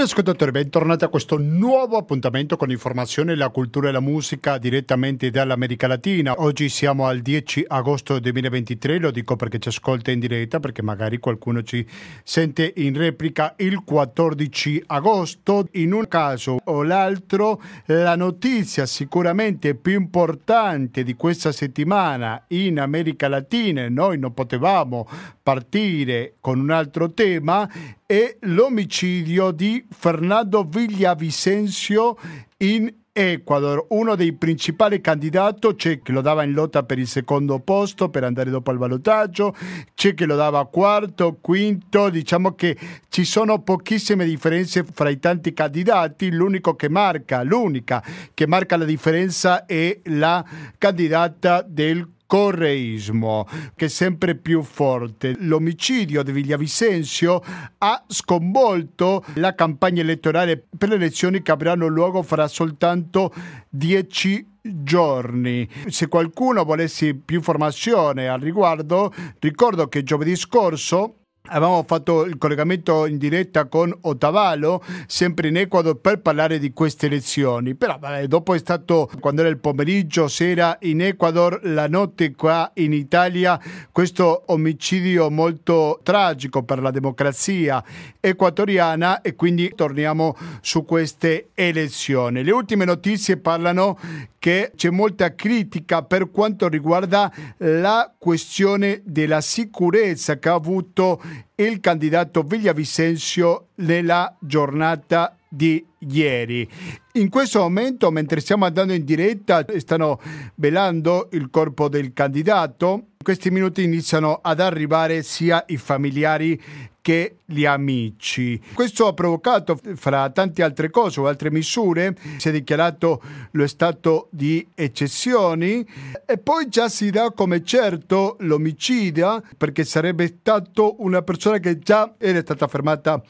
Cari ascoltatori, bentornati a questo nuovo appuntamento con informazione, la cultura e la musica direttamente dall'America Latina. Oggi siamo al 10 agosto 2023, lo dico perché ci ascolta in diretta, perché magari qualcuno ci sente in replica il 14 agosto. In un caso o l'altro, la notizia sicuramente più importante di questa settimana in America Latina, noi non potevamo partire con un altro tema, è l'omicidio di Fernando Villavicencio in Ecuador, uno dei principali candidati, c'è chi lo dava in lotta per il secondo posto per andare dopo al ballottaggio, c'è chi lo dava quarto, quinto, diciamo che ci sono pochissime differenze fra i tanti candidati, l'unico che marca, l'unica che marca la differenza è la candidata del correismo che è sempre più forte. L'omicidio di Villavicencio ha sconvolto la campagna elettorale per le elezioni che avranno luogo fra soltanto dieci giorni. Se qualcuno volesse più informazione al riguardo, ricordo che giovedì scorso Avevamo fatto il collegamento in diretta con Otavalo, sempre in Ecuador, per parlare di queste elezioni. Però vabbè, dopo è stato, quando era il pomeriggio, sera in Ecuador, la notte qua in Italia, questo omicidio molto tragico per la democrazia equatoriana e quindi torniamo su queste elezioni. Le ultime notizie parlano che c'è molta critica per quanto riguarda la questione della sicurezza che ha avuto il candidato Villavicencio nella giornata di ieri. In questo momento, mentre stiamo andando in diretta, stanno velando il corpo del candidato. In questi minuti iniziano ad arrivare sia i familiari che gli amici. Questo ha provocato, fra tante altre cose o altre misure, si è dichiarato lo stato di eccezioni e poi già si dà come certo l'omicidio perché sarebbe stato una persona che già era stata fermata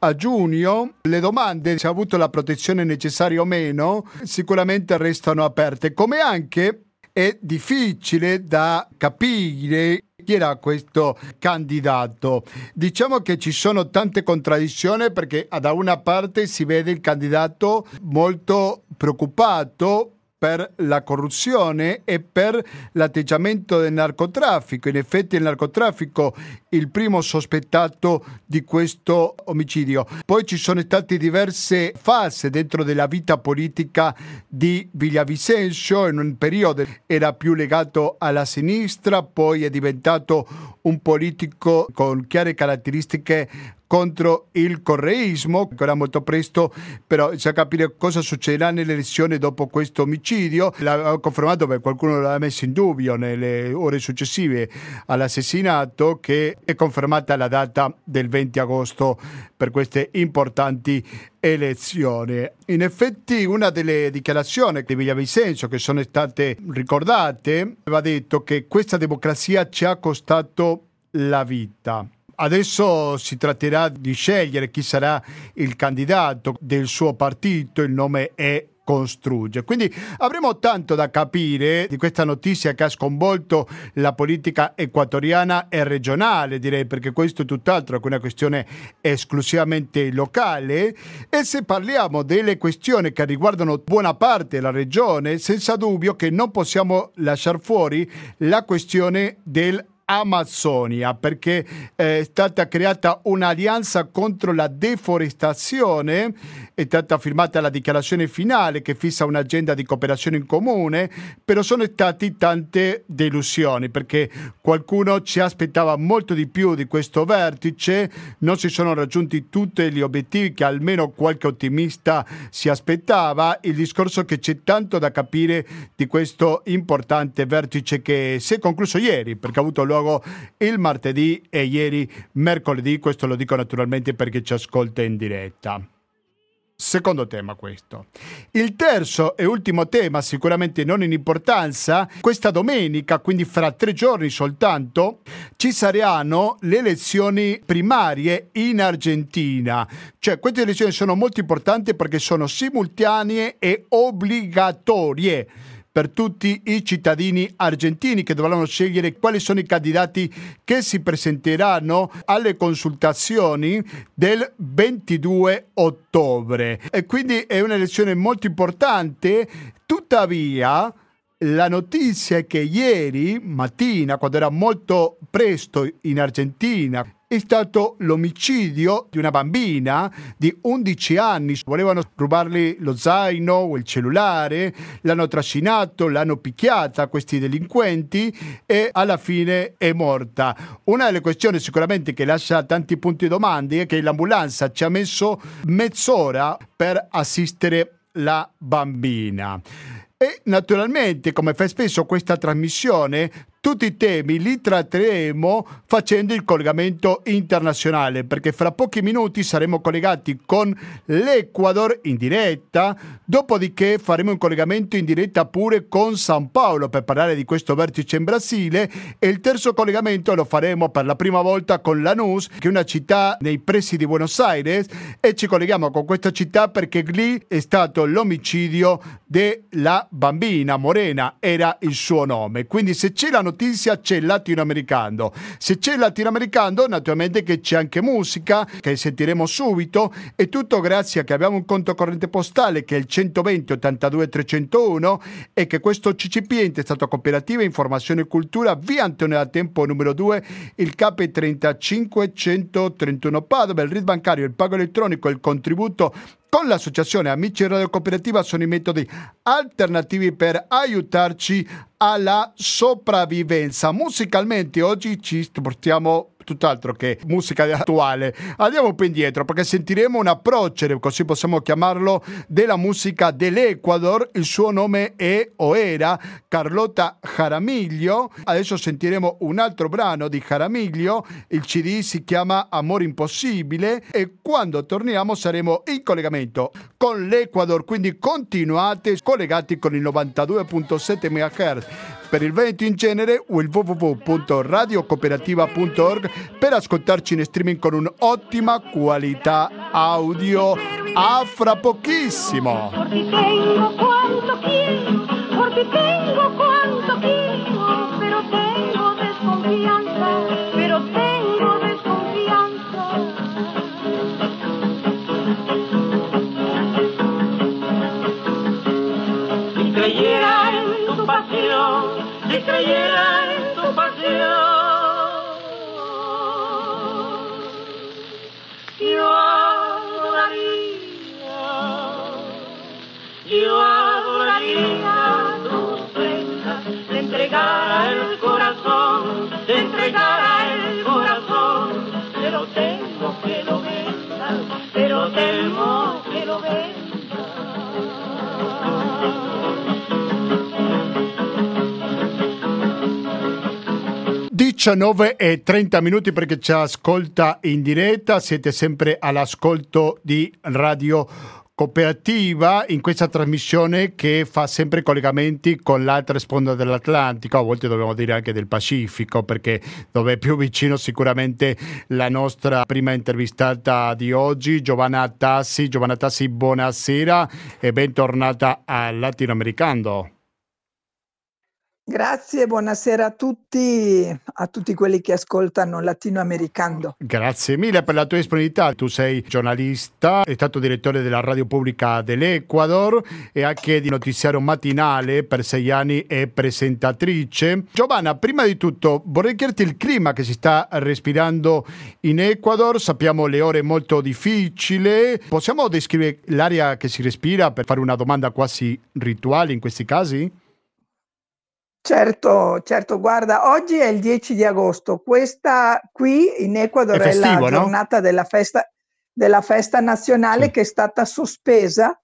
a giugno le domande se ha avuto la protezione necessaria o meno sicuramente restano aperte, come anche è difficile da capire chi era questo candidato. Diciamo che ci sono tante contraddizioni perché da una parte si vede il candidato molto preoccupato per la corruzione e per l'atteggiamento del narcotraffico. In effetti il narcotraffico è il primo sospettato di questo omicidio. Poi ci sono state diverse fasi dentro della vita politica di Villavicencio, in un periodo era più legato alla sinistra, poi è diventato un politico con chiare caratteristiche contro il correismo, ancora molto presto, però bisogna capire cosa succederà nelle elezioni dopo questo omicidio. L'ha confermato perché qualcuno l'ha messo in dubbio nelle ore successive all'assassinato, che è confermata la data del 20 agosto per queste importanti elezioni. In effetti una delle dichiarazioni di Villavicencio che sono state ricordate aveva detto che questa democrazia ci ha costato la vita. Adesso si tratterà di scegliere chi sarà il candidato del suo partito, il nome è Construgge. Quindi avremo tanto da capire di questa notizia che ha sconvolto la politica equatoriana e regionale, direi, perché questo è tutt'altro che una questione esclusivamente locale. E se parliamo delle questioni che riguardano buona parte della regione, senza dubbio che non possiamo lasciare fuori la questione del Amazzonia perché eh, è stata creata un'alleanza contro la deforestazione, è stata firmata la dichiarazione finale che fissa un'agenda di cooperazione in comune, però sono state tante delusioni perché qualcuno ci aspettava molto di più di questo vertice, non si sono raggiunti tutti gli obiettivi che almeno qualche ottimista si aspettava, il discorso che c'è tanto da capire di questo importante vertice che si è concluso ieri perché ha avuto luogo il martedì e ieri mercoledì, questo lo dico naturalmente perché ci ascolta in diretta. Secondo tema questo. Il terzo e ultimo tema, sicuramente non in importanza, questa domenica, quindi fra tre giorni soltanto, ci saranno le elezioni primarie in Argentina. Cioè queste elezioni sono molto importanti perché sono simultanee e obbligatorie per tutti i cittadini argentini che dovranno scegliere quali sono i candidati che si presenteranno alle consultazioni del 22 ottobre. E quindi è un'elezione molto importante, tuttavia la notizia è che ieri mattina, quando era molto presto in Argentina, è stato l'omicidio di una bambina di 11 anni. Volevano rubarle lo zaino o il cellulare, l'hanno trascinato, l'hanno picchiata questi delinquenti e alla fine è morta. Una delle questioni sicuramente che lascia tanti punti di domanda è che l'ambulanza ci ha messo mezz'ora per assistere la bambina. E naturalmente, come fa spesso questa trasmissione, tutti i temi li tratteremo facendo il collegamento internazionale perché fra pochi minuti saremo collegati con l'Ecuador in diretta, dopodiché faremo un collegamento in diretta pure con San Paolo per parlare di questo vertice in Brasile e il terzo collegamento lo faremo per la prima volta con Lanús, che è una città nei pressi di Buenos Aires e ci colleghiamo con questa città perché lì è stato l'omicidio della bambina Morena, era il suo nome. Quindi se c'è la notizia c'è il latinoamericano. Se c'è il latinoamericano, naturalmente che c'è anche musica, che sentiremo subito, e tutto grazie a che abbiamo un conto corrente postale che è il 120 82 301 e che questo CCP è intestato Cooperativa Informazione e Cultura via Antonio da Tempo numero 2, il CAP 35 131 Padova, il RID bancario, il pago elettronico, il contributo con l'associazione Amici Radio Cooperativa sono i metodi alternativi per aiutarci alla sopravvivenza. Musicalmente oggi ci portiamo tutt'altro che musica attuale. Andiamo più indietro perché sentiremo un approccio, così possiamo chiamarlo, della musica dell'Ecuador. Il suo nome è o era Carlotta Jaramillo. Adesso sentiremo un altro brano di Jaramillo. Il CD si chiama Amore Impossibile e quando torniamo saremo in collegamento con l'Ecuador, quindi continuate collegati con il 92.7 MHz per il Veneto in genere o il www.radiocooperativa.org per ascoltarci in streaming con un'ottima qualità audio. A fra pochissimo! tengo pasión, si 19 e 30 minuti perché ci ascolta in diretta, siete sempre all'ascolto di Radio Cooperativa in questa trasmissione che fa sempre collegamenti con l'altra sponda dell'Atlantico, a volte dobbiamo dire anche del Pacifico, perché dove è più vicino sicuramente la nostra prima intervistata di oggi, Giovanna Tassi. Giovanna Tassi, buonasera e bentornata al Latinoamericano. Grazie, buonasera a tutti, a tutti quelli che ascoltano Latinoamericano. Grazie mille per la tua disponibilità. Tu sei giornalista, è stato direttore della radio pubblica dell'Ecuador e anche di notiziario matinale per sei anni e presentatrice. Giovanna, prima di tutto vorrei chiederti il clima che si sta respirando in Ecuador. Sappiamo le ore molto difficili. Possiamo descrivere l'aria che si respira per fare una domanda quasi rituale in questi casi? Certo, certo, guarda, oggi è il 10 di agosto, questa qui in Ecuador è, festivo, è la giornata no? della, festa, della festa nazionale sì. che è stata sospesa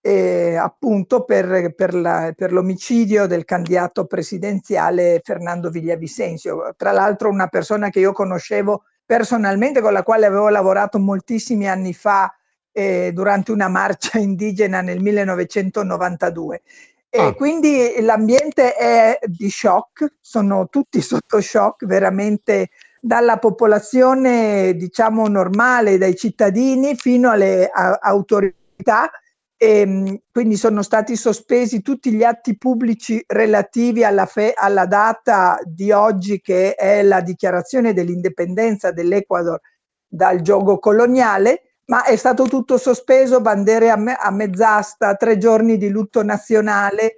eh, appunto per, per, la, per, l'omicidio del candidato presidenziale Fernando Villavicencio, tra l'altro una persona che io conoscevo personalmente, con la quale avevo lavorato moltissimi anni fa eh, durante una marcia indigena nel 1992. E ah. quindi l'ambiente è di shock, sono tutti sotto shock veramente dalla popolazione diciamo normale, dai cittadini fino alle a- autorità e ehm, quindi sono stati sospesi tutti gli atti pubblici relativi alla, fe- alla data di oggi che è la dichiarazione dell'indipendenza dell'Ecuador dal gioco coloniale, ma è stato tutto sospeso, bandere a, me- a mezz'asta, tre giorni di lutto nazionale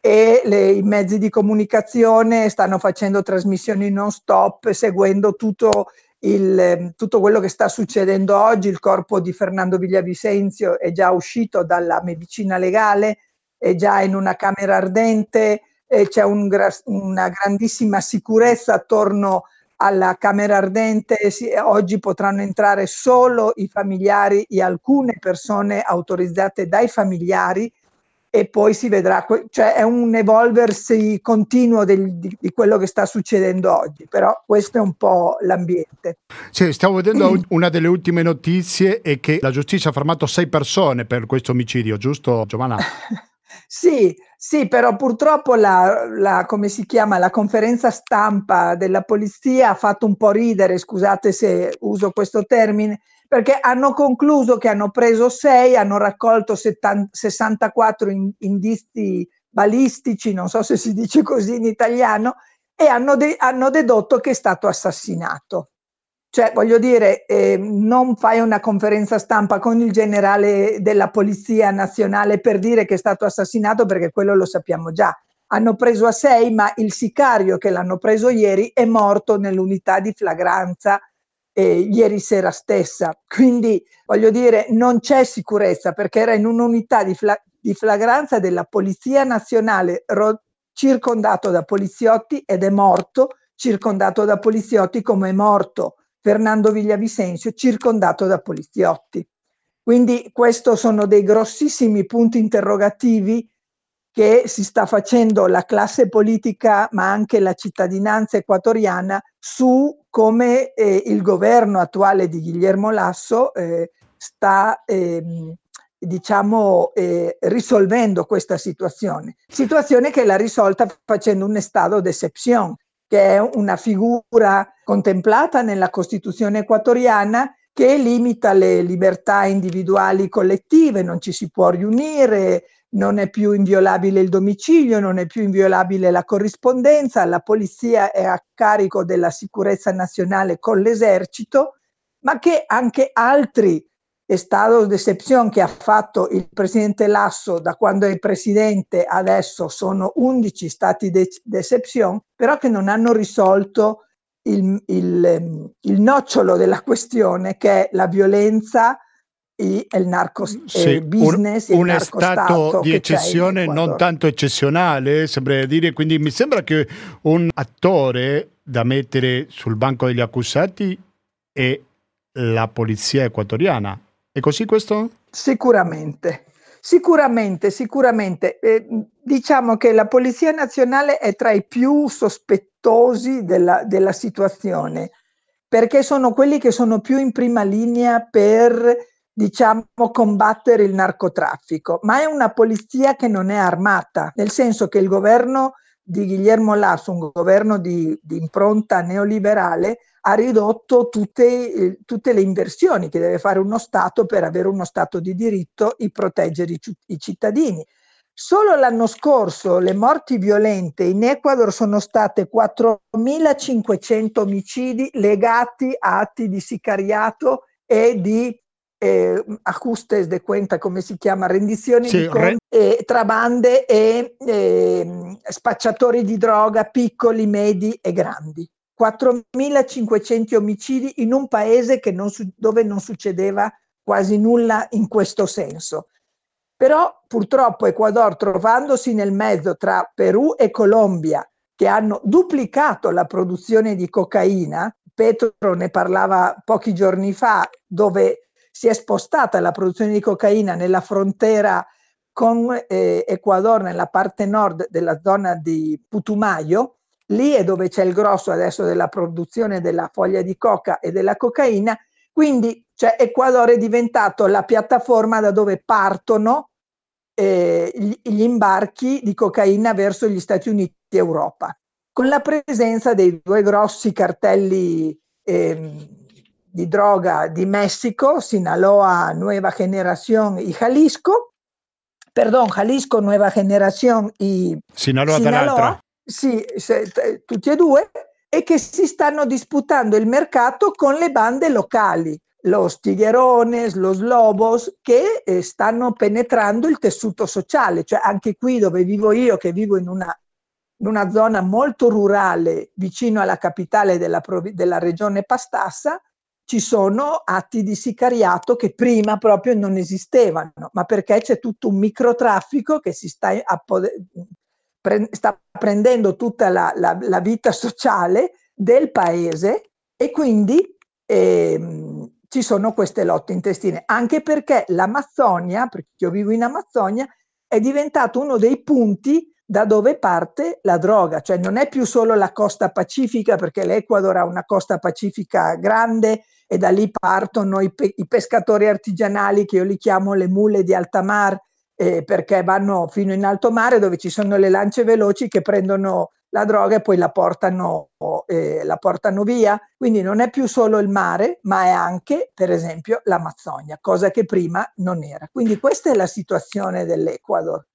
e le, i mezzi di comunicazione stanno facendo trasmissioni non stop, seguendo tutto il, ehm, tutto quello che sta succedendo oggi, il corpo di Fernando Villavisenzio è già uscito dalla medicina legale, è già in una camera ardente, c'è un, una grandissima sicurezza attorno alla camera ardente, si, oggi potranno entrare solo i familiari e alcune persone autorizzate dai familiari e poi si vedrà, cioè è un evolversi continuo del, di, di, quello che sta succedendo oggi, però questo è un po' l'ambiente. Sì, stiamo vedendo una delle ultime notizie è che la giustizia ha fermato sei persone per questo omicidio, giusto Giovanna? sì, sì, però purtroppo la, la, come si chiama, la conferenza stampa della polizia ha fatto un po' ridere, scusate se uso questo termine, perché hanno concluso che hanno preso 6, hanno raccolto 70, 64 indizi balistici, non so se si dice così in italiano, e hanno, de- hanno dedotto che è stato assassinato. Cioè, voglio dire, eh, non fai una conferenza stampa con il generale della Polizia Nazionale per dire che è stato assassinato, perché quello lo sappiamo già. Hanno preso a 6, ma il sicario che l'hanno preso ieri è morto nell'unità di flagranza eh, ieri sera stessa. Quindi voglio dire, non c'è sicurezza perché era in un'unità di, fla- di flagranza della Polizia Nazionale ro- circondato da poliziotti ed è morto circondato da poliziotti come è morto Fernando Villavisenzio circondato da poliziotti. Quindi questi sono dei grossissimi punti interrogativi che si sta facendo la classe politica ma anche la cittadinanza equatoriana su come eh, il governo attuale di Guillermo Lasso eh, sta ehm, diciamo eh, risolvendo questa situazione. Situazione che l'ha risolta facendo un estado d'excepción, che è una figura contemplata nella Costituzione equatoriana che limita le libertà individuali collettive, non ci si può riunire, non è più inviolabile il domicilio, non è più inviolabile la corrispondenza, la polizia è a carico della sicurezza nazionale con l'esercito, ma che anche altri stato d'eccezione che ha fatto il presidente Lasso da quando è presidente adesso sono 11 stati d'eccezione, però che non hanno risolto il, il, il nocciolo della questione che è la violenza e il narco sì, eh, business un, un stato di eccezione non tanto eccezionale sembra dire quindi mi sembra che un attore da mettere sul banco degli accusati è la polizia equatoriana è così questo? Sicuramente Sicuramente, sicuramente. Eh, diciamo che la Polizia Nazionale è tra i più sospettosi della, della, situazione, perché sono quelli che sono più in prima linea per diciamo, combattere il narcotraffico, ma è una polizia che non è armata, nel senso che il governo di Guillermo Lasso, un governo di, di impronta neoliberale, ha ridotto tutte, eh, tutte, le inversioni che deve fare uno Stato per avere uno Stato di diritto e proteggere i, i cittadini. Solo l'anno scorso le morti violente in Ecuador sono state 4.500 omicidi legati a atti di sicariato e di eh, ajustes de cuenta, come si chiama, rendizioni sì, di conti, re... eh, tra bande e eh, spacciatori di droga piccoli, medi e grandi. 4.500 omicidi in un paese non dove non succedeva quasi nulla in questo senso. Però purtroppo Ecuador, trovandosi nel mezzo tra Perù e Colombia, che hanno duplicato la produzione di cocaina, Petro ne parlava pochi giorni fa, dove si è spostata la produzione di cocaina nella frontiera con eh, Ecuador, nella parte nord della zona di Putumayo, lì è dove c'è il grosso adesso della produzione della foglia di coca e della cocaina, quindi cioè, Ecuador è diventato la piattaforma da dove partono eh, gli, imbarchi di cocaina verso gli Stati Uniti e Europa, con la presenza dei due grossi cartelli eh, di droga di Messico, Sinaloa, Nueva Generación y Jalisco, perdón, Jalisco Nueva Generación y Sinaloa, Sinaloa sì, se, tutti e due, e che si stanno disputando il mercato con le bande locali, los Tiguerones, los Lobos, che eh, stanno penetrando il tessuto sociale, cioè anche qui dove vivo io, che vivo in una, in una zona molto rurale vicino alla capitale della, della regione Pastassa, ci sono atti di sicariato che prima proprio non esistevano, ma perché c'è tutto un microtraffico che si sta, pre- sta prendendo tutta la, la, la, vita sociale del paese e quindi ehm, ci sono queste lotte intestine, anche perché l'Amazzonia, perché io vivo in Amazzonia, è diventato uno dei punti da dove parte la droga, cioè non è più solo la costa pacifica, perché l'Ecuador ha una costa pacifica grande e da lì partono i, pe- i pescatori artigianali che io li chiamo le mule di alta mar, eh, perché vanno fino in alto mare dove ci sono le lance veloci che prendono la droga e poi la portano, eh, la portano via. Quindi non è più solo il mare, ma è anche, per esempio, l'Amazzonia, cosa che prima non era. Quindi questa è la situazione dell'Ecuador.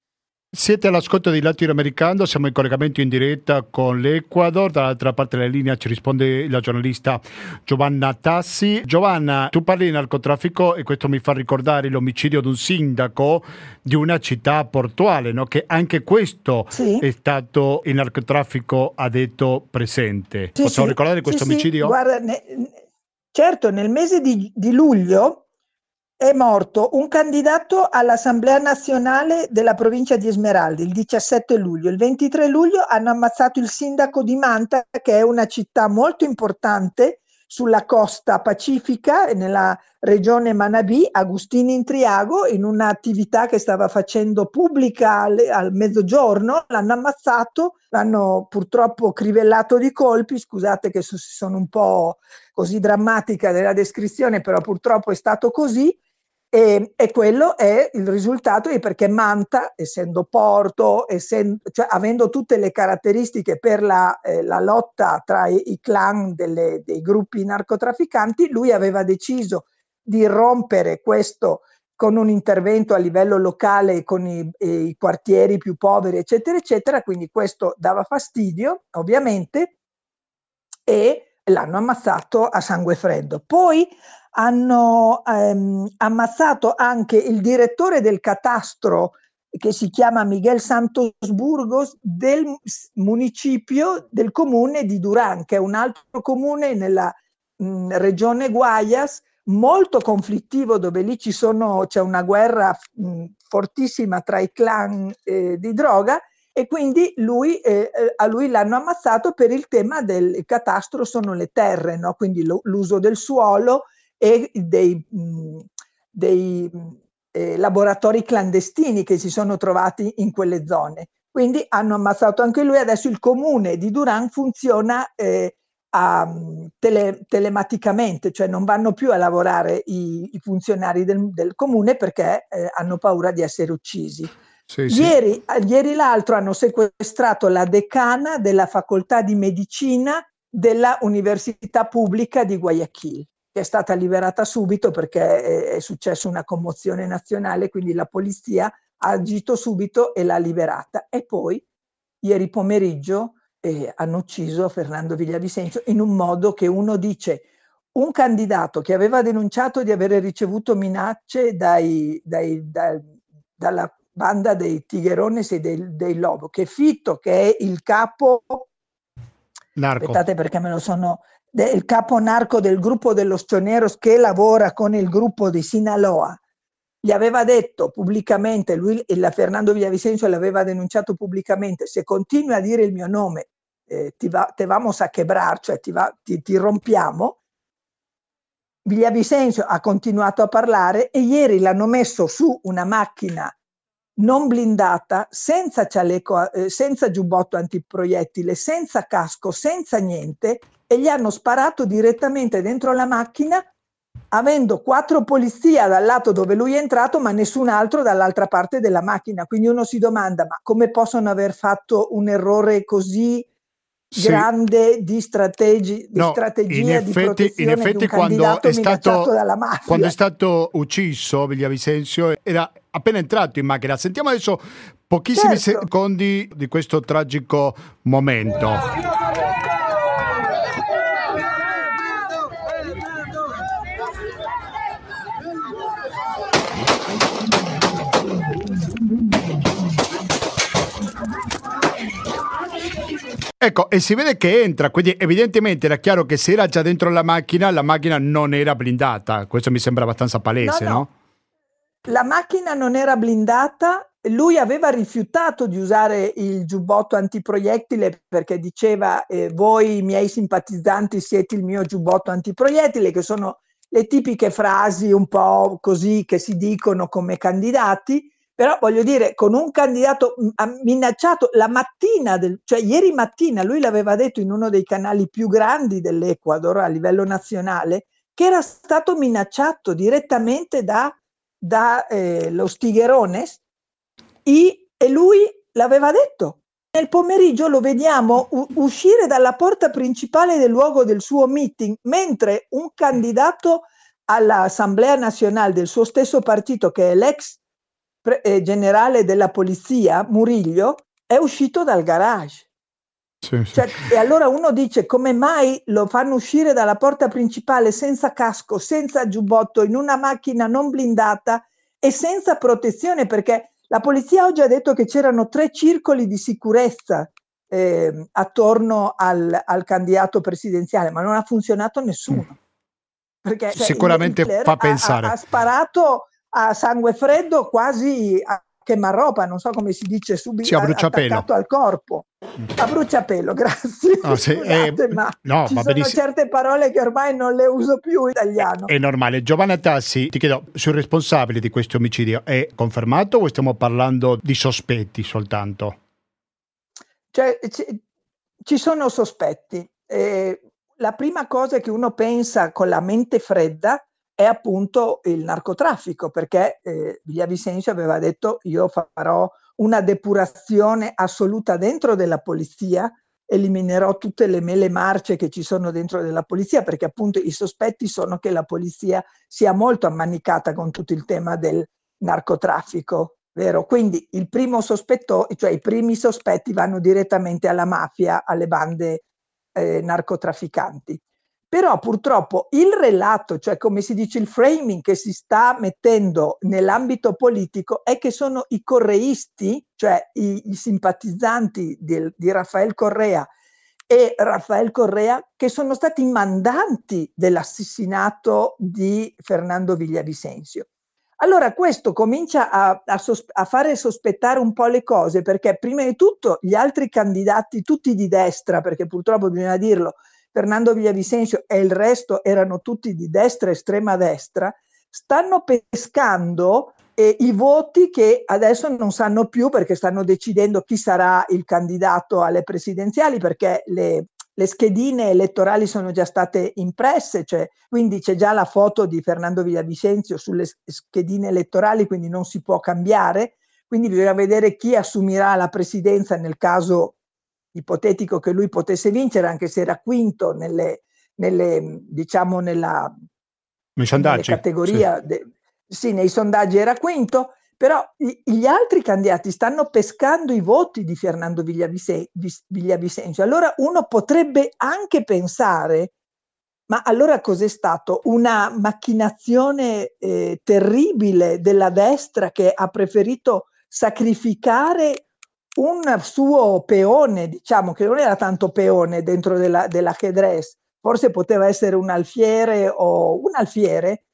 Siete all'ascolto di Latinoamericano, siamo in collegamento in diretta con l'Ecuador, dall'altra parte della linea ci risponde la giornalista Giovanna Tassi. Giovanna, tu parli di narcotraffico e questo mi fa ricordare l'omicidio di un sindaco di una città portuale, no? che anche questo sì. è stato il narcotraffico ha detto presente. Sì, Possiamo sì. ricordare questo omicidio? Guarda, ne, certo, nel mese di, di luglio è morto un candidato all'Assemblea nazionale della provincia di Esmeralda il 17 luglio. Il 23 luglio hanno ammazzato il sindaco di Manta, che è una città molto importante sulla costa pacifica nella regione Manabì, Agustini in Triago, in un'attività che stava facendo pubblica al, al mezzogiorno. L'hanno ammazzato, l'hanno purtroppo crivellato di colpi. Scusate che sono un po' così drammatica nella descrizione, però purtroppo è stato così e, e, quello è il risultato perché Manta, essendo porto, essendo, cioè, avendo tutte le caratteristiche per la, eh, la lotta tra i, i clan delle, dei gruppi narcotrafficanti, lui aveva deciso di rompere questo con un intervento a livello locale con i, i quartieri più poveri, eccetera, eccetera. Quindi questo dava fastidio, ovviamente, e l'hanno ammazzato a sangue freddo. Poi hanno ehm, ammazzato anche il direttore del catastro che si chiama Miguel Santos Burgos del municipio del comune di Durán, che è un altro comune nella mh, regione Guayas, molto conflittivo, dove lì c'è una guerra mh, fortissima tra i clan eh, di droga e quindi lui, eh, eh a lui l'hanno ammazzato per il tema del catastro sono le terre, no? quindi lo, l'uso del suolo e dei, mh, dei eh, laboratori clandestini che si sono trovati in quelle zone. Quindi hanno ammazzato anche lui, adesso il comune di Duran funziona eh, a, tele, telematicamente, cioè non vanno più a lavorare i, i funzionari del, del, comune perché eh, hanno paura di essere uccisi. Sì, ieri, sì. ieri l'altro hanno sequestrato la decana della facoltà di medicina della Università Pubblica di Guayaquil che è stata liberata subito perché è, successa una commozione nazionale, quindi la polizia ha agito subito e l'ha liberata. E poi, ieri pomeriggio, eh, hanno ucciso Fernando Villavicencio in un modo che uno dice un candidato che aveva denunciato di aver ricevuto minacce dai, dai, dai, dalla banda dei Tigherones e dei, dei Lobo, che Fitto, che è il capo Narco. Aspettate perché me lo sono il capo narco del gruppo dello Stioneros che lavora con il gruppo di Sinaloa, gli aveva detto pubblicamente, lui, il Fernando Villavicencio l'aveva denunciato pubblicamente, se continui a dire il mio nome, eh, ti va, te vamos a quebrar, cioè ti, va, ti, ti rompiamo, Villavicencio ha continuato a parlare e ieri l'hanno messo su una macchina non blindata, senza cialeco, eh, senza giubbotto antiproiettile, senza casco, senza niente e gli hanno sparato direttamente dentro la macchina avendo quattro polizia dal lato dove lui è entrato ma nessun altro dall'altra parte della macchina. Quindi uno si domanda ma come possono aver fatto un errore così sì. grande di, strategi, di no, strategia in effetti, di in effetti quando è, stato, quando è stato ucciso Villavicencio era appena entrato in macchina. Sentiamo adesso pochissimi certo. secondi di questo tragico momento. Ecco, e si vede che entra, quindi evidentemente era chiaro che se era già dentro la macchina, la macchina non era blindata. Questo mi sembra abbastanza palese, no? no? no? La macchina non era blindata, lui aveva rifiutato di usare il giubbotto antiproiettile perché diceva eh, voi miei simpatizzanti siete il mio giubbotto antiproiettile, che sono le tipiche frasi un po' così che si dicono come candidati però voglio dire, con un candidato minacciato la mattina, del, cioè ieri mattina, lui l'aveva detto in uno dei canali più grandi dell'Ecuador a livello nazionale, che era stato minacciato direttamente da, da eh, lo Stigherones i, e lui l'aveva detto. Nel pomeriggio lo vediamo u- uscire dalla porta principale del luogo del suo meeting, mentre un candidato all'Assemblea nazionale del suo stesso partito, che è l'ex pre- eh, generale della polizia, Muriglio, è uscito dal garage. Sì, sì. Cioè, e allora uno dice come mai lo fanno uscire dalla porta principale senza casco, senza giubbotto, in una macchina non blindata e senza protezione, perché la polizia oggi ha detto che c'erano tre circoli di sicurezza eh, attorno al, al, candidato presidenziale, ma non ha funzionato nessuno. Mm. Perché, cioè, Sicuramente fa pensare. Ha, ha, sparato a sangue freddo quasi a quemarropa, non so come si dice subito, sì, a bruciapelo. al corpo. A bruciapelo, grazie. No, se, Scusate, eh, ma no, ci sono benissimo. certe parole che ormai non le uso più in italiano. È, è normale. Giovanna Tassi, ti chiedo, sul responsabile di questo omicidio è confermato o stiamo parlando di sospetti soltanto? Cioè, ci, ci sono sospetti. Eh, la prima cosa che uno pensa con la mente fredda è appunto il narcotraffico, perché eh, Vicencio aveva detto io farò una depurazione assoluta dentro della polizia, eliminerò tutte le mele marce che ci sono dentro della polizia, perché appunto i sospetti sono che la polizia sia molto ammanicata con tutto il tema del narcotraffico, vero? Quindi il primo sospetto, cioè i primi sospetti vanno direttamente alla mafia, alle bande eh, narcotrafficanti. Però purtroppo il relato, cioè come si dice il framing che si sta mettendo nell'ambito politico è che sono i correisti, cioè i, i simpatizzanti di, di Rafael Correa e Rafael Correa che sono stati i mandanti dell'assassinato di Fernando Villavicencio. Allora questo comincia a, a, sos- a, fare sospettare un po' le cose perché prima di tutto gli altri candidati, tutti di destra, perché purtroppo bisogna dirlo, Fernando Villavicencio e il resto erano tutti di destra, estrema destra, stanno pescando eh, i voti che adesso non sanno più perché stanno decidendo chi sarà il candidato alle presidenziali perché le, le schedine elettorali sono già state impresse, cioè, quindi c'è già la foto di Fernando Villavicencio sulle schedine elettorali, quindi non si può cambiare, quindi bisogna vedere chi assumerà la presidenza nel caso ipotetico che lui potesse vincere, anche se era quinto nelle, nelle diciamo nella, nelle categoria, sì. De, sì, nei sondaggi era quinto, però gli altri candidati stanno pescando i voti di Fernando Villavicencio. Allora uno potrebbe anche pensare, ma allora cos'è stato? Una macchinazione eh, terribile della destra che ha preferito sacrificare un suo peone, diciamo che non era tanto peone dentro della, della Hedres, forse poteva essere un alfiere o un alfiere,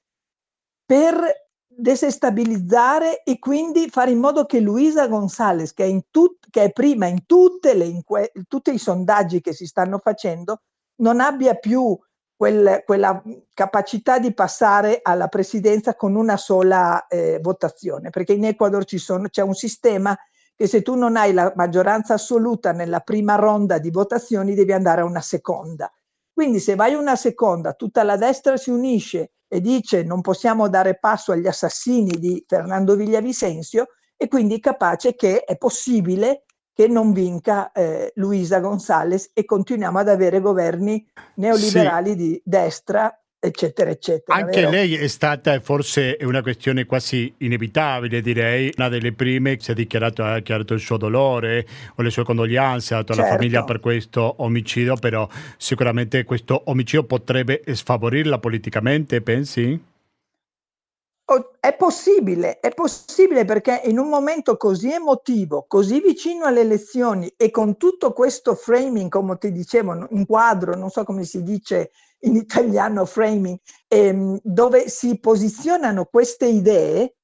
per desestabilizzare e quindi fare in modo che Luisa González, che è, tut, che è prima in le, in tutti i sondaggi che si stanno facendo, non abbia più quel, quella capacità di passare alla presidenza con una sola eh, votazione, perché in Ecuador c'è un sistema che se tu non hai la maggioranza assoluta nella prima ronda di votazioni devi andare a una seconda. Quindi se vai a una seconda, tutta la destra si unisce e dice non possiamo dare passo agli assassini di Fernando Villavicencio e quindi capace che è possibile che non vinca eh, Luisa Gonzales e continuiamo ad avere governi neoliberali sì. di destra eccetera, eccetera. Anche vero? lei è stata, forse è una questione quasi inevitabile, direi, una delle prime che si è dichiarato, ha dichiarato il suo dolore o le sue condoglianze, ha dato certo. alla famiglia per questo omicidio, però sicuramente questo omicidio potrebbe sfavorirla politicamente, pensi? È possibile, è possibile perché in un momento così emotivo, così vicino alle elezioni e con tutto questo framing, come ti dicevo, in quadro, non so come si dice in italiano framing, ehm, dove si posizionano queste idee,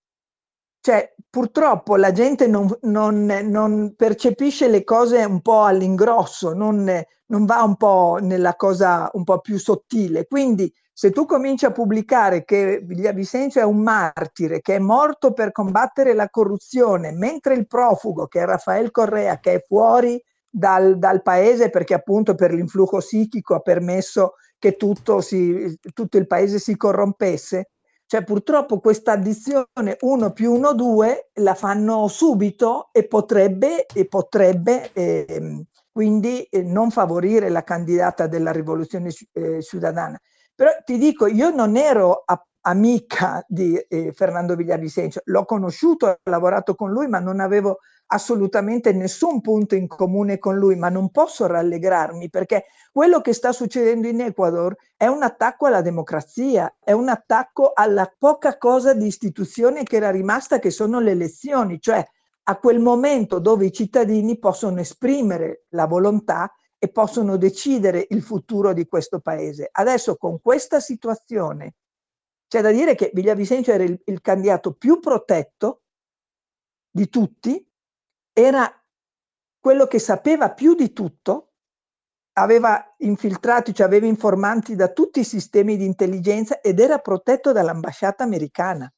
cioè purtroppo la gente non, non, non percepisce le cose un po' all'ingrosso, non, non va un po' nella cosa un po' più sottile. Quindi se tu cominci a pubblicare che Villa Vicencio è un martire, che è morto per combattere la corruzione, mentre il profugo, che è Rafael Correa, che è fuori dal, dal paese perché appunto per l'influsso psichico ha permesso che tutto, si, tutto il paese si corrompesse, cioè purtroppo questa addizione 1 più 1 2 la fanno subito e potrebbe, e potrebbe eh, quindi eh, non favorire la candidata della rivoluzione eh, ciudadana. Però ti dico, io non ero a, amica di eh, Fernando Villavicencio, l'ho conosciuto, ho lavorato con lui, ma non avevo assolutamente nessun punto in comune con lui, ma non posso rallegrarmi perché quello che sta succedendo in Ecuador è un attacco alla democrazia, è un attacco alla poca cosa di istituzione che era rimasta, che sono le elezioni, cioè a quel momento dove i cittadini possono esprimere la volontà e possono decidere il futuro di questo paese. Adesso con questa situazione c'è da dire che Villavicencio era il, il candidato più protetto di tutti, era quello che sapeva più di tutto, aveva infiltrati, cioè aveva informanti da tutti i sistemi di intelligenza ed era protetto dall'ambasciata americana.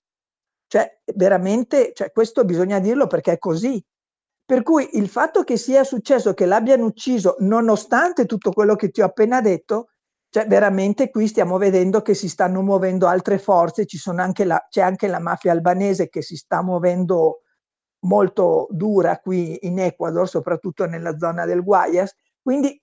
Cioè, veramente, cioè, questo bisogna dirlo perché è così. Per cui il fatto che sia successo che l'abbiano ucciso, nonostante tutto quello che ti ho appena detto, cioè veramente qui stiamo vedendo che si stanno muovendo altre forze, anche la, c'è anche la mafia albanese che si sta muovendo molto dura qui in Ecuador, soprattutto nella zona del Guayas. Quindi,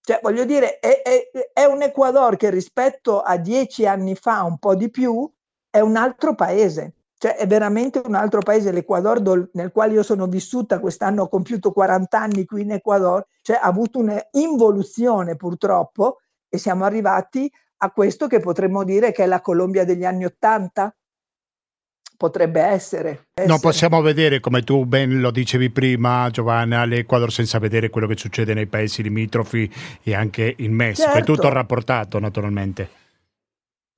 cioè, voglio dire, è, è, è un Ecuador che rispetto a dieci anni fa, un po' di più, è un altro paese. Cioè è veramente un altro paese, l'Ecuador, nel quale io sono vissuta, quest'anno ho compiuto 40 anni qui in Ecuador, cioè ha avuto un'involuzione purtroppo e siamo arrivati a questo che potremmo dire che è la Colombia degli anni Ottanta, potrebbe essere, essere. Non possiamo vedere, come tu ben lo dicevi prima, Giovanna, l'Ecuador senza vedere quello che succede nei paesi limitrofi e anche in Messico. Certo. È tutto rapportato, naturalmente.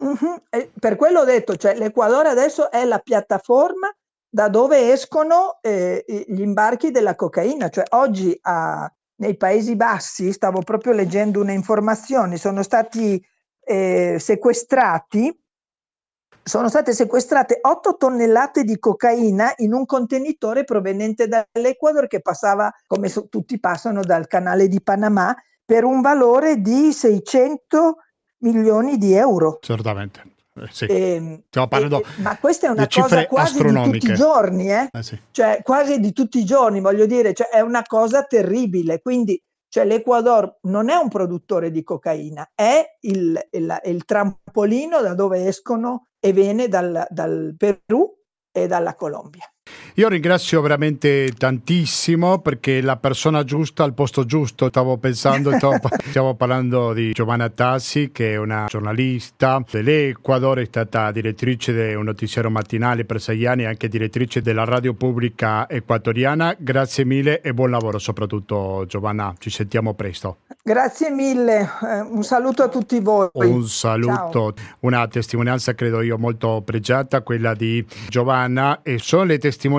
Uh-huh. per quello ho detto, cioè l'Ecuador adesso è la piattaforma da dove escono eh, gli imbarchi della cocaina, cioè oggi a, nei Paesi Bassi, stavo proprio leggendo una informazione, sono stati eh, sequestrati, sono state sequestrate 8 tonnellate di cocaina in un contenitore proveniente dall'Ecuador che passava, come so, tutti passano, dal canale di Panama per un valore di 600 milioni di euro. Certamente. Eh, sì. e, ehm, e, ma questa è una cosa quasi di tutti i giorni, eh? Eh sì. cioè quasi di tutti i giorni, voglio dire, cioè, è una cosa terribile. Quindi cioè, l'Ecuador non è un produttore di cocaina, è il, il, il trampolino da dove escono e viene dal, dal Perù e dalla Colombia. Io ringrazio veramente tantissimo perché la persona giusta al posto giusto. Stavo pensando, stavo, stiamo parlando di Giovanna Tassi, che è una giornalista dell'Ecuador, è stata direttrice di un notiziario mattinale per sei anni e anche direttrice della radio pubblica equatoriana. Grazie mille e buon lavoro soprattutto Giovanna, ci sentiamo presto. Grazie mille, eh, un saluto a tutti voi. Un saluto, Ciao. una testimonianza credo io molto pregiata, quella di Giovanna e sono le testimonianze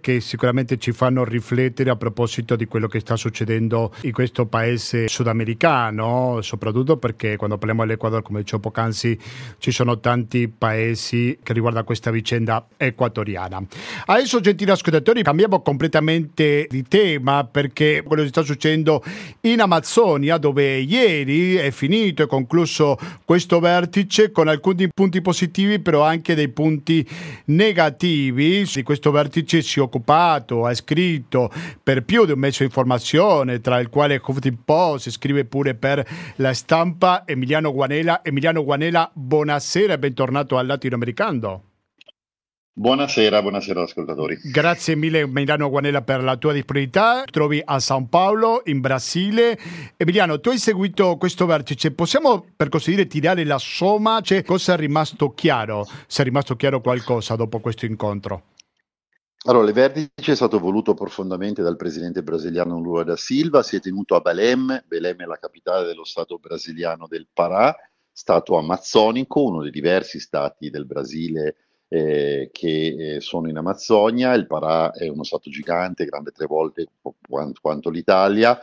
che sicuramente ci fanno riflettere a proposito di quello che sta succedendo in questo paese sudamericano, soprattutto perché quando parliamo dell'Ecuador, come dicevo poc'anzi, ci sono tanti paesi che riguarda questa vicenda equatoriana. Adesso, gentili ascoltatori, cambiamo completamente di tema perché quello che sta succedendo in Amazzonia, dove ieri è finito e concluso questo vertice con alcuni punti positivi, però anche dei punti negativi di questo vertice vertice si è occupato, ha scritto per più di un mezzo di informazione, tra il quale Huffington Post, scrive pure per la stampa Emiliano Guanella. Emiliano Guanella, buonasera e bentornato al latinoamericano. Buonasera, buonasera ascoltatori. Grazie mille Emiliano Guanella per la tua disponibilità. Trovi a San Paolo, in Brasile. Emiliano, tu hai seguito questo vertice. Possiamo per così dire tirare la somma? Cioè, cosa è rimasto chiaro? Se è rimasto chiaro qualcosa dopo questo incontro? Allora, il vertice è stato voluto profondamente dal presidente brasiliano Lula da Silva, si è tenuto a Belém, Belém è la capitale dello stato brasiliano del Pará, stato amazzonico, uno dei diversi stati del Brasile eh, che eh, sono in Amazzonia, il Parà è uno stato gigante, grande tre volte quanto, quanto l'Italia,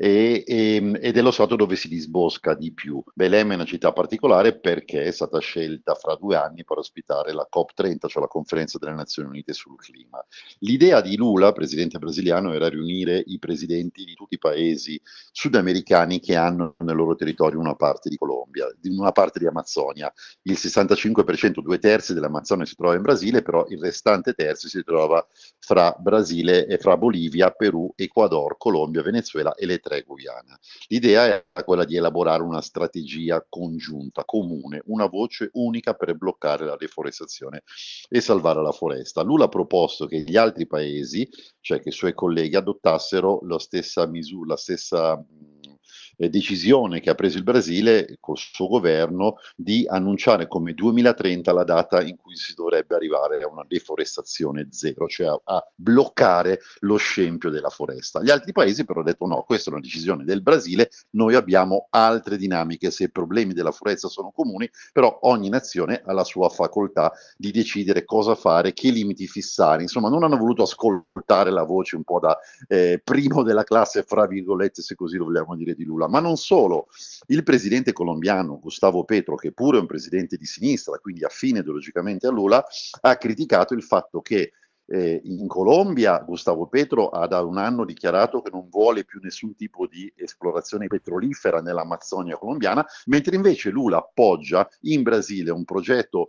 e, e, ehm, ed è lo stato dove si disbosca di più. Belém è una città particolare perché è stata scelta fra due anni per ospitare la COP30, cioè la conferenza delle Nazioni Unite sul clima. L'idea di Lula, presidente brasiliano, era riunire i presidenti di tutti i paesi sudamericani che hanno nel loro territorio una parte di Colombia, una parte di Amazzonia. Il 65%, due terzi dell'Amazzonia si trova in Brasile, però il restante terzo si trova fra Brasile e fra Bolivia, Perù, Ecuador, Colombia, Venezuela e le 3 Guyana. L'idea era quella di elaborare una strategia congiunta, comune, una voce unica per bloccare la deforestazione e salvare la foresta. Lula ha proposto che gli altri paesi, cioè che i suoi colleghi, adottassero la stessa misura, la stessa eh, decisione che ha preso il Brasile col suo governo di annunciare come 2030 la data in cui si dovrebbe arrivare a una deforestazione zero, cioè a, a bloccare lo scempio della foresta. Gli altri paesi però hanno detto no, questa è una decisione del Brasile, noi abbiamo altre dinamiche, se i problemi della foresta sono comuni, però ogni nazione ha la sua facoltà di decidere cosa fare, che limiti fissare, insomma non hanno voluto ascoltare la voce un po' da eh, primo della classe, fra virgolette, se così lo vogliamo dire, di Lula ma non solo. Il presidente colombiano Gustavo Petro, che pure è un presidente di sinistra, quindi affine ideologicamente a Lula, ha criticato il fatto che eh, in Colombia Gustavo Petro ha da un anno dichiarato che non vuole più nessun tipo di esplorazione petrolifera nell'Amazzonia colombiana, mentre invece Lula appoggia in Brasile un progetto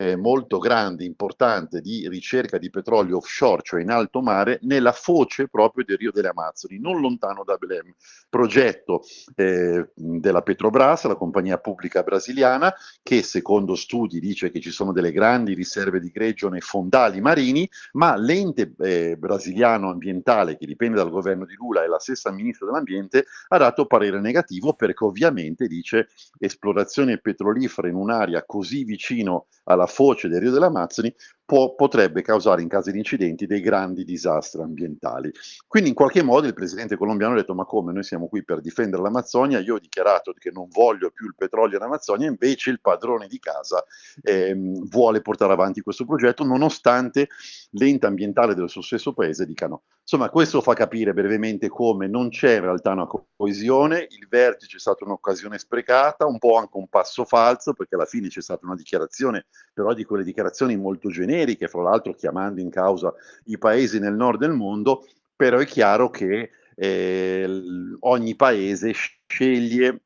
eh, molto grande, importante di ricerca di petrolio offshore, cioè in alto mare, nella foce proprio del Rio delle Amazzoni, non lontano da Belém. Progetto eh, della Petrobras, la compagnia pubblica brasiliana, che secondo studi dice che ci sono delle grandi riserve di greggio nei fondali marini, ma l'ente eh, brasiliano ambientale, che dipende dal governo di Lula e la stessa ministra dell'ambiente, ha dato parere negativo perché ovviamente dice esplorazione petrolifera in un'area così vicino alla foce del Rio delle Amazzoni può, potrebbe causare in caso di incidenti dei grandi disastri ambientali. Quindi in qualche modo il presidente colombiano ha detto ma come noi siamo qui per difendere l'Amazzonia, io ho dichiarato che non voglio più il petrolio in Amazzonia, invece il padrone di casa ehm, vuole portare avanti questo progetto nonostante l'ente ambientale del suo stesso paese dica no. Insomma questo fa capire brevemente come non c'è in realtà una coesione, il vertice è stata un'occasione sprecata, un po' anche un passo falso perché alla fine c'è stata una dichiarazione però di quelle dichiarazioni molto generiche generiche, fra l'altro chiamando in causa i paesi nel nord del mondo, però è chiaro che eh, ogni paese sceglie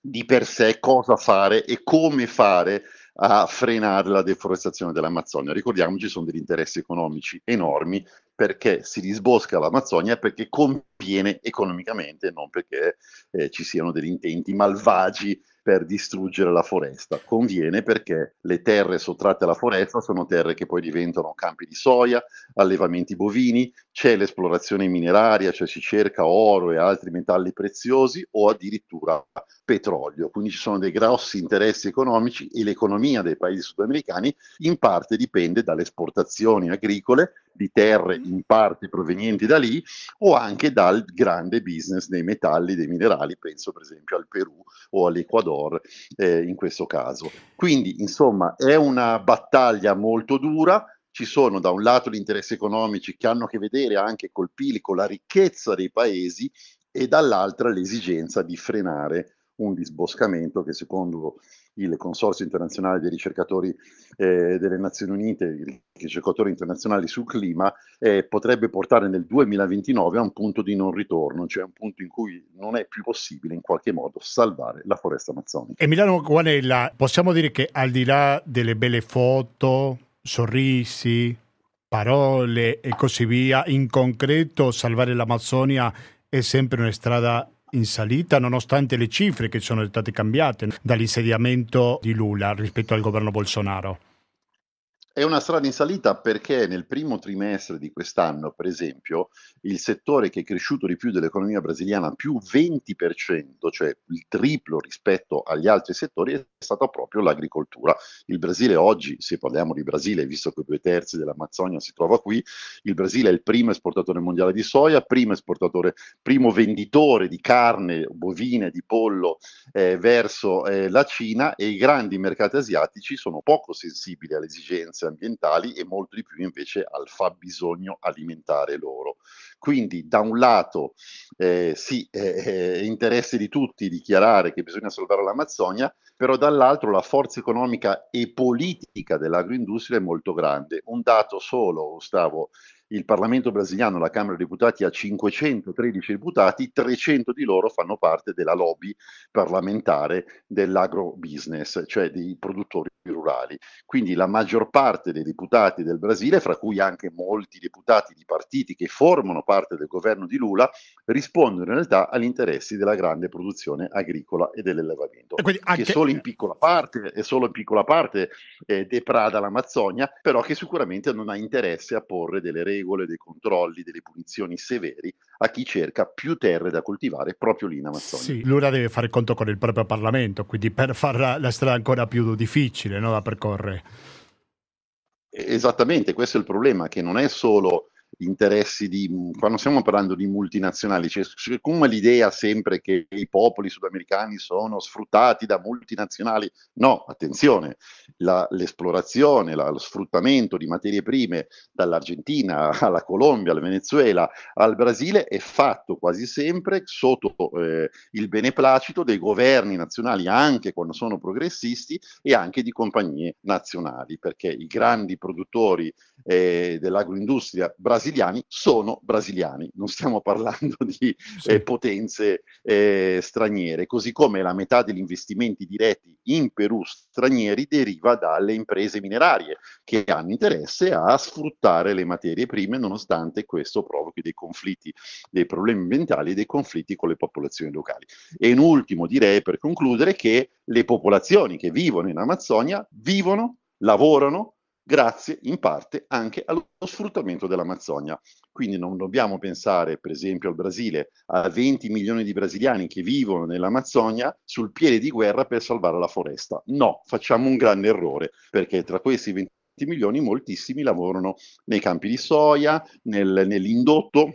di per sé cosa fare e come fare a frenare la deforestazione dell'Amazzonia. Ricordiamoci, sono degli interessi economici enormi perché si disbosca l'Amazzonia perché conviene economicamente, non perché eh, ci siano degli intenti malvagi per distruggere la foresta. Conviene perché le terre sottratte alla foresta sono terre che poi diventano campi di soia, allevamenti bovini, c'è l'esplorazione mineraria, cioè si cerca oro e altri metalli preziosi o addirittura petrolio. Quindi ci sono dei grossi interessi economici e l'economia dei paesi sudamericani in parte dipende dalle esportazioni agricole di terre in parte provenienti da lì o anche dal grande business dei metalli, dei minerali, penso per esempio al Perù o all'Ecuador eh, in questo caso. Quindi insomma è una battaglia molto dura, ci sono da un lato gli interessi economici che hanno a che vedere anche col PIL, con la ricchezza dei paesi e dall'altra l'esigenza di frenare un disboscamento che secondo il Consorzio internazionale dei ricercatori eh, delle Nazioni Unite, i ricercatori internazionali sul clima, eh, potrebbe portare nel 2029 a un punto di non ritorno, cioè un punto in cui non è più possibile in qualche modo salvare la foresta amazzonica. Emiliano Guanella, possiamo dire che al di là delle belle foto, sorrisi, parole e così via, in concreto salvare l'Amazzonia è sempre una strada in salita nonostante le cifre che sono state cambiate dall'insediamento di Lula rispetto al governo Bolsonaro. È una strada in salita perché nel primo trimestre di quest'anno, per esempio, il settore che è cresciuto di più dell'economia brasiliana, più 20%, cioè il triplo rispetto agli altri settori, è stato proprio l'agricoltura. Il Brasile oggi, se parliamo di Brasile, visto che due terzi dell'Amazzonia si trova qui, il Brasile è il primo esportatore mondiale di soia, primo primo venditore di carne bovine, di pollo eh, verso eh, la Cina e i grandi mercati asiatici sono poco sensibili alle esigenze ambientali e molto di più invece al fabbisogno alimentare loro. Quindi da un lato eh, sì, è interesse di tutti dichiarare che bisogna salvare l'Amazzonia, però dall'altro la forza economica e politica dell'agroindustria è molto grande. Un dato solo, Gustavo, il Parlamento brasiliano, la Camera dei Deputati, ha 513 deputati, 300 di loro fanno parte della lobby parlamentare dell'agrobusiness, cioè dei produttori rurali. Quindi la maggior parte dei deputati del Brasile, fra cui anche molti deputati di partiti che formano parte del governo di Lula, rispondono in realtà agli interessi della grande produzione agricola e dell'allevamento, anche... che solo in piccola parte, e solo in piccola parte eh, deprada l'Amazzonia, però che sicuramente non ha interesse a porre delle regole, dei controlli, delle punizioni severi a chi cerca più terre da coltivare proprio lì in Amazzonia. Sì, Lula deve fare conto con il proprio Parlamento, quindi per fare la, la strada ancora più difficile no, da percorrere. Esattamente, questo è il problema, che non è solo interessi di, quando stiamo parlando di multinazionali, c'è cioè, come l'idea sempre che i popoli sudamericani sono sfruttati da multinazionali. No, attenzione, la, l'esplorazione, la, lo sfruttamento di materie prime dall'Argentina alla Colombia, al Venezuela, al Brasile è fatto quasi sempre sotto eh, il beneplacito dei governi nazionali, anche quando sono progressisti, e anche di compagnie nazionali, perché i grandi produttori eh, dell'agroindustria brasiliana brasiliani sono brasiliani, non stiamo parlando di sì. eh, potenze eh, straniere, così come la metà degli investimenti diretti in Perù stranieri deriva dalle imprese minerarie che hanno interesse a sfruttare le materie prime nonostante questo provochi dei conflitti, dei problemi ambientali e dei conflitti con le popolazioni locali. E in ultimo direi per concludere che le popolazioni che vivono in Amazzonia vivono, lavorano, grazie in parte anche allo sfruttamento dell'Amazzonia. Quindi non dobbiamo pensare, per esempio, al Brasile, a 20 milioni di brasiliani che vivono nell'Amazzonia sul piede di guerra per salvare la foresta. No, facciamo un grande errore, perché tra questi 20 milioni moltissimi lavorano nei campi di soia, nel, nell'indotto,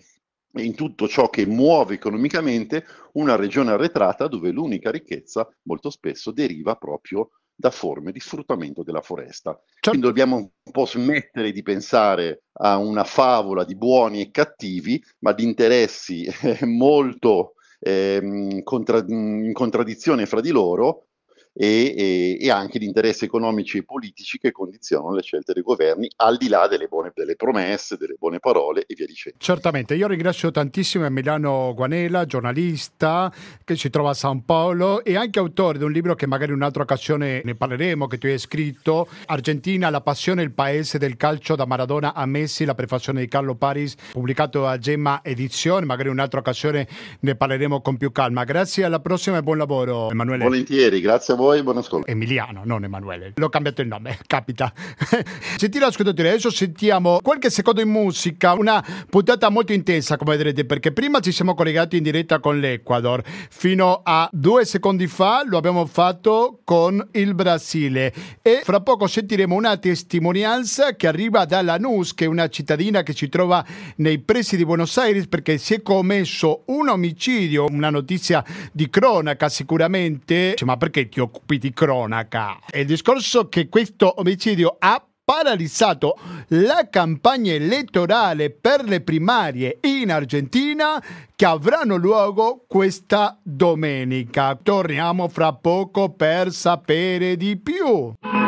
in tutto ciò che muove economicamente una regione arretrata dove l'unica ricchezza molto spesso deriva proprio da forme di sfruttamento della foresta. Certo. Quindi dobbiamo un po' smettere di pensare a una favola di buoni e cattivi, ma di interessi eh, molto eh, contra- in contraddizione fra di loro, e, e, e, anche di interessi economici e politici che condizionano le scelte dei governi, al di là delle, buone, delle promesse, delle buone parole e via dicendo. Certamente, io ringrazio tantissimo Emiliano Guanella, giornalista che si trova a San Paolo e anche autore di un libro che magari in un'altra occasione ne parleremo, che tu hai scritto, Argentina, la passione, il paese del calcio da Maradona a Messi, la prefazione di Carlo Paris, pubblicato a Gemma Edizione, magari in un'altra occasione ne parleremo con più calma. Grazie, alla prossima e buon lavoro Emanuele. Volentieri, grazie a voi buon ascolto. Emiliano, non Emanuele. L'ho cambiato il nome, capita. Sentite ascoltatori, adesso sentiamo qualche secondo in musica, una puntata molto intensa come vedrete, perché prima ci siamo collegati in diretta con l'Ecuador, fino a due secondi fa lo abbiamo fatto con il Brasile e fra poco sentiremo una testimonianza che arriva da Lanús, che è una cittadina che si trova nei pressi di Buenos Aires perché si è commesso un omicidio, una notizia di cronaca sicuramente, ma perché ti occupi? occupi di cronaca. Il discorso che questo omicidio ha paralizzato la campagna elettorale per le primarie in Argentina che avranno luogo questa domenica. Torniamo fra poco per sapere di più.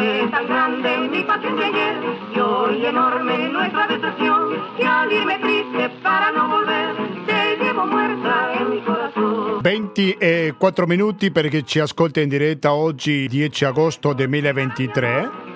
Fue tan grande mi pasión de ayer y hoy enorme nuestra decepción que al irme triste para no volver te llevo muerta in mi corazón. 24 minuti perché ci ascolta in diretta oggi 10 agosto 2023.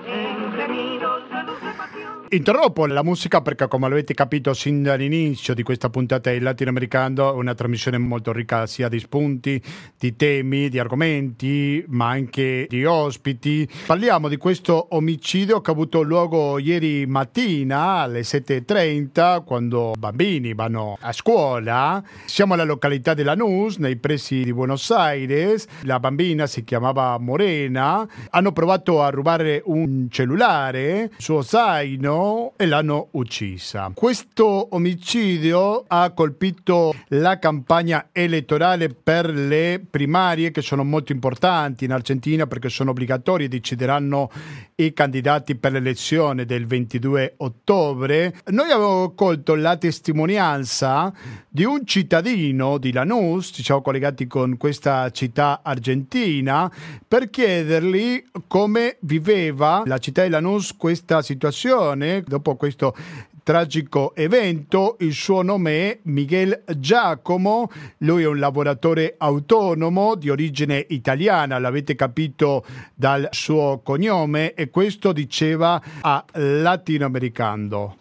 Interrompo la musica perché come avete capito sin dall'inizio di questa puntata il latinoamericano è una trasmissione molto ricca sia di spunti, di temi, di argomenti, ma anche di ospiti. Parliamo di questo omicidio che ha avuto luogo ieri mattina alle 7.30 quando bambini vanno a scuola. Siamo alla località della Nus, nei pressi di Buenos Aires. La bambina si chiamava Morena. Hanno provato a rubare un cellulare, suo zaino e l'hanno uccisa. Questo omicidio ha colpito la campagna elettorale per le primarie che sono molto importanti in Argentina perché sono obbligatorie, decideranno i candidati per l'elezione del 22 ottobre. Noi abbiamo colto la testimonianza di un cittadino di Lanús, ci siamo collegati con questa città argentina, per chiedergli come viveva la città di Lanús questa situazione dopo questo tragico evento. Il suo nome è Miguel Giacomo, lui è un lavoratore autonomo di origine italiana, l'avete capito dal suo cognome e questo diceva a Latinoamericano.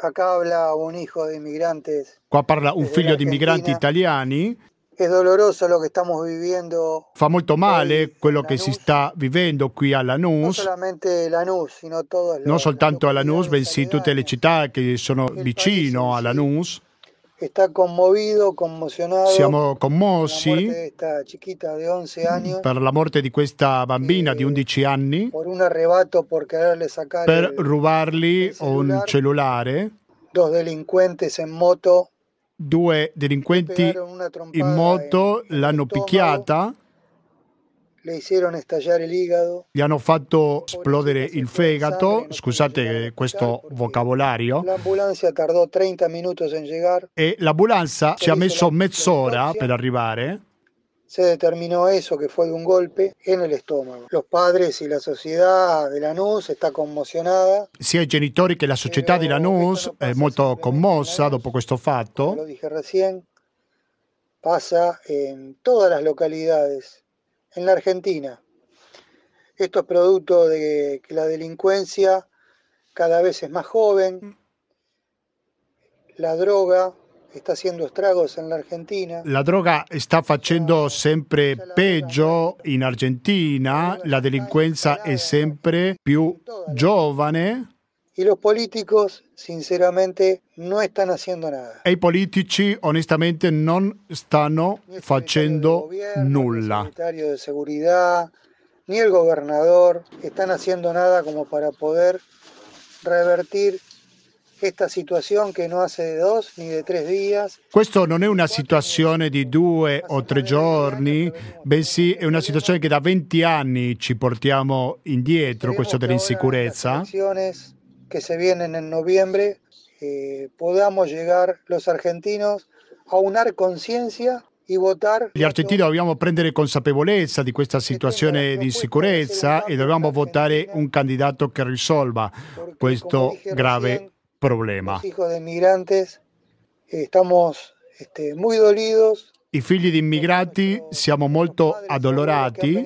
Acá habla un hijo de inmigrantes. Qua parla un figlio di immigranti italiani È doloroso lo che stiamo vivendo. Fa molto male quello che si sta vivendo qui a Lanús. Lanús non soltanto a Lanús, bensì tutte le città che sono vicino a Lanús. Está conmovido, conmocionato Siamo commossi años, per la morte di questa bambina di 11 anni per, per rubargli un cellulare. Dos delinquentes en moto due delinquenti in moto l'hanno picchiata, gli hanno fatto esplodere il fegato, scusate questo vocabolario, l'ambulanza tardò 30 minuti in llegar. E l'ambulanza ci ha messo mezz'ora per arrivare se determinó eso que fue de un golpe en el estómago. Los padres y la sociedad de Lanús está conmocionada. Sia i genitori che la società di Lanús è molto commossa dopo questo fatto. Lo dije recién, pasa en todas las localidades en la Argentina. Esto es producto de que la delincuencia cada vez es más joven, la droga sta facendo stragos in Argentina. La droga sta facendo sempre peggio in Argentina, la delinquenza è sempre più giovane. Y los políticos, sinceramente, no están haciendo nada. E i politici, onestamente, non stanno facendo gobierno, nulla. Ni il segretario di seguridad, ni il governador están haciendo nada como para poder revertir questa situazione che non hace de dos ni de tres días. Questo non è una situazione di due o tre giorni, bensì è una situazione che da 20 anni ci portiamo indietro, questo dell'insicurezza. che se vienen en noviembre eh, podamos llegar los argentinos a unar conciencia gli argentini dobbiamo prendere consapevolezza di questa situazione di insicurezza e dobbiamo votare un candidato che risolva questo grave problema. Hijos de inmigrantes estamos este, muy dolidos. I figli di immigrati siamo molto addolorati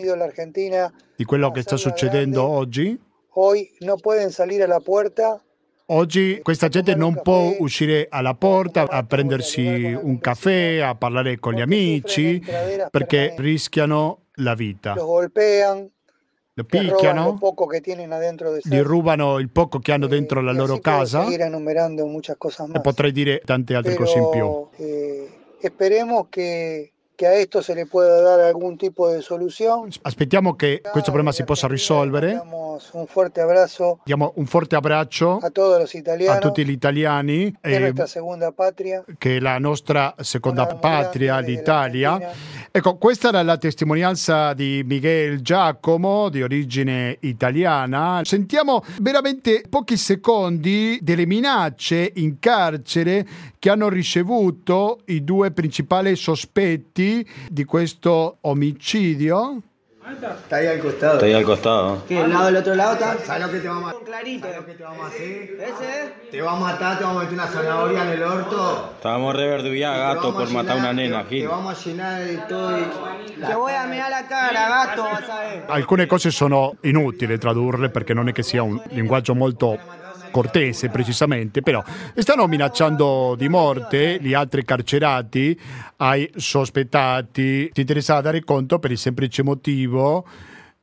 di quello che sta succedendo oggi. Oggi questa gente non può uscire alla porta a prendersi un caffè, a parlare con gli amici, perché rischiano la vita lo picchiano, gli rubano il poco che hanno dentro la loro casa e potrei dire tante altre cose in più. Eh, speriamo che che a esto se le pueda dar algún tipo de solución. Aspettiamo che questo problema si possa risolvere. Un forte abbraccio Diamo un forte abbraccio a, a tutti gli italiani, eh, che è la nostra seconda patria, l'Italia. Ecco, questa era la testimonianza di Miguel Giacomo, di origine italiana. Sentiamo veramente pochi secondi delle minacce in carcere che hanno ricevuto i due principali sospetti di questo omicidio? Está ahí al costado. Está ahí al costado. ¿Qué? ¿El lado del otro lado está? ¿Sabes lo que te vamos a hacer? clarito. ¿Sabes lo que te vamos a hacer? ¿Ese? Te vamos a matar, te vamos a meter una zanahoria en el orto. Estábamos reverdullados, gato, por matar a una nena, Te vamos a llenar de todo y... Te voy a mirar la cara, gato, vas a ver. Alcune cose sono inutili tradurle perché non è che sia un linguaggio molto cortese precisamente, però stanno minacciando di morte gli altri carcerati ai sospettati. Ti interessa dare conto per il semplice motivo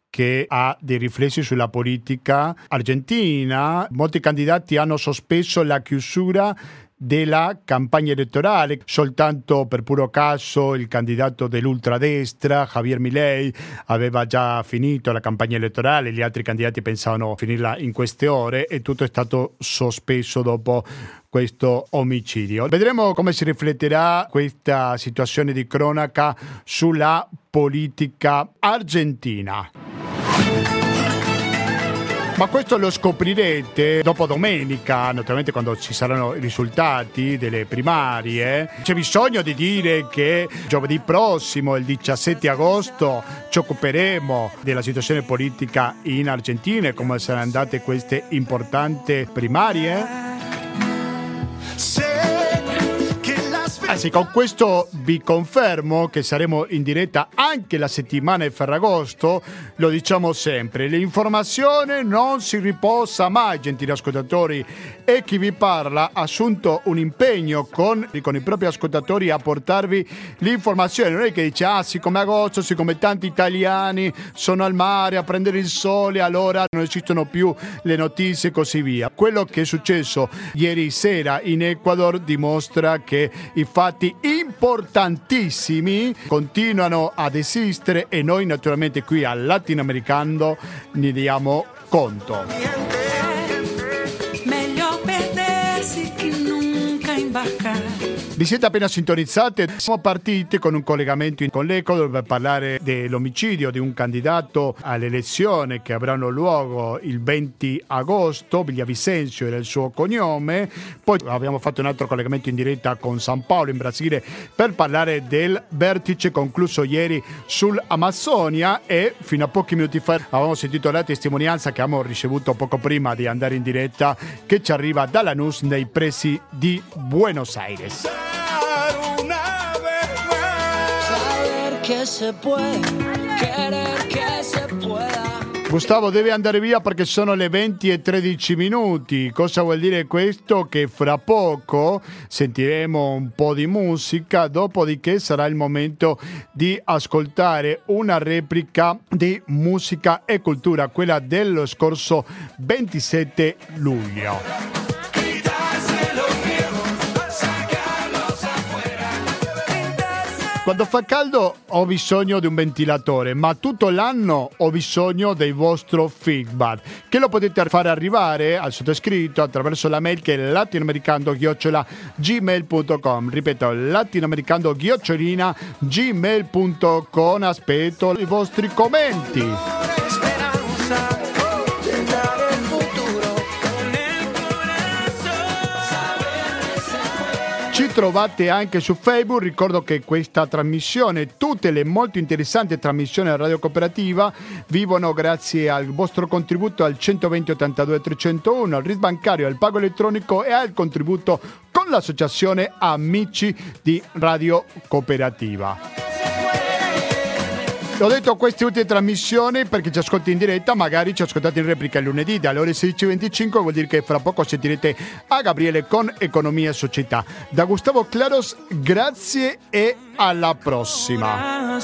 che ha dei riflessi sulla politica argentina. Molti candidati hanno sospeso la chiusura della campagna elettorale. Soltanto per puro caso il candidato dell'ultradestra, Javier Milei, aveva già finito la campagna elettorale, gli altri candidati pensavano finirla in queste ore e tutto è stato sospeso dopo questo omicidio. Vedremo come si rifletterà questa situazione di cronaca sulla politica argentina. Ma questo lo scoprirete dopo domenica, naturalmente quando ci saranno i risultati delle primarie. C'è bisogno di dire che giovedì prossimo, il 17 agosto, ci occuperemo della situazione politica in Argentina e come saranno andate queste importanti primarie. Anzi, con questo vi confermo che saremo in diretta anche la settimana di Ferragosto, lo diciamo sempre, l'informazione non si riposa mai, gentili ascoltatori, e chi vi parla ha assunto un impegno con, con i propri ascoltatori a portarvi l'informazione, non è che dice, ah, siccome agosto, siccome tanti italiani sono al mare a prendere il sole, allora non esistono più le notizie e così via. Quello che è successo ieri sera in Ecuador dimostra che i fatti importantissimi continuano ad esistere e noi naturalmente qui al latinoamericano ne diamo conto. Vi siete appena sintonizzati? Siamo partiti con un collegamento con l'Ecuador per parlare dell'omicidio di un candidato alle elezioni che avranno luogo il 20 agosto, Villavicencio era il suo cognome. Poi abbiamo fatto un altro collegamento in diretta con San Paolo in Brasile per parlare del vertice concluso ieri sull'Amazzonia e fino a pochi minuti fa avevamo sentito la testimonianza che abbiamo ricevuto poco prima di andare in diretta che ci arriva dalla NUS nei pressi di Buenos Aires. Que se puede, querer que se pueda. Gustavo deve andare via perché sono le 20 e 13 minuti. Cosa vuol dire questo? Che fra poco sentiremo un po' di musica, dopodiché sarà il momento di ascoltare una replica di musica e cultura, quella dello scorso 27 luglio. Quando fa caldo ho bisogno di un ventilatore, ma tutto l'anno ho bisogno del vostro feedback, che lo potete fare arrivare al sottoscritto attraverso la mail che è latinoamericando-gmail.com. Ripeto, latinoamericando-gmail.com. Aspetto i vostri commenti. Esperanza Ci trovate anche su Facebook, ricordo che questa trasmissione, tutte le molto interessanti trasmissioni della Radio Cooperativa vivono grazie al vostro contributo al 120 82 301, al RIS bancario, al pago elettronico e al contributo con l'associazione Amici di Radio Cooperativa. L'ho detto queste ultime trasmissioni perché ci ascolti in diretta, magari ci ascoltate in replica lunedì dalle ore 16.25, vuol dire che fra poco sentirete a Gabriele con Economia e Società. Da Gustavo Claros, grazie e alla prossima.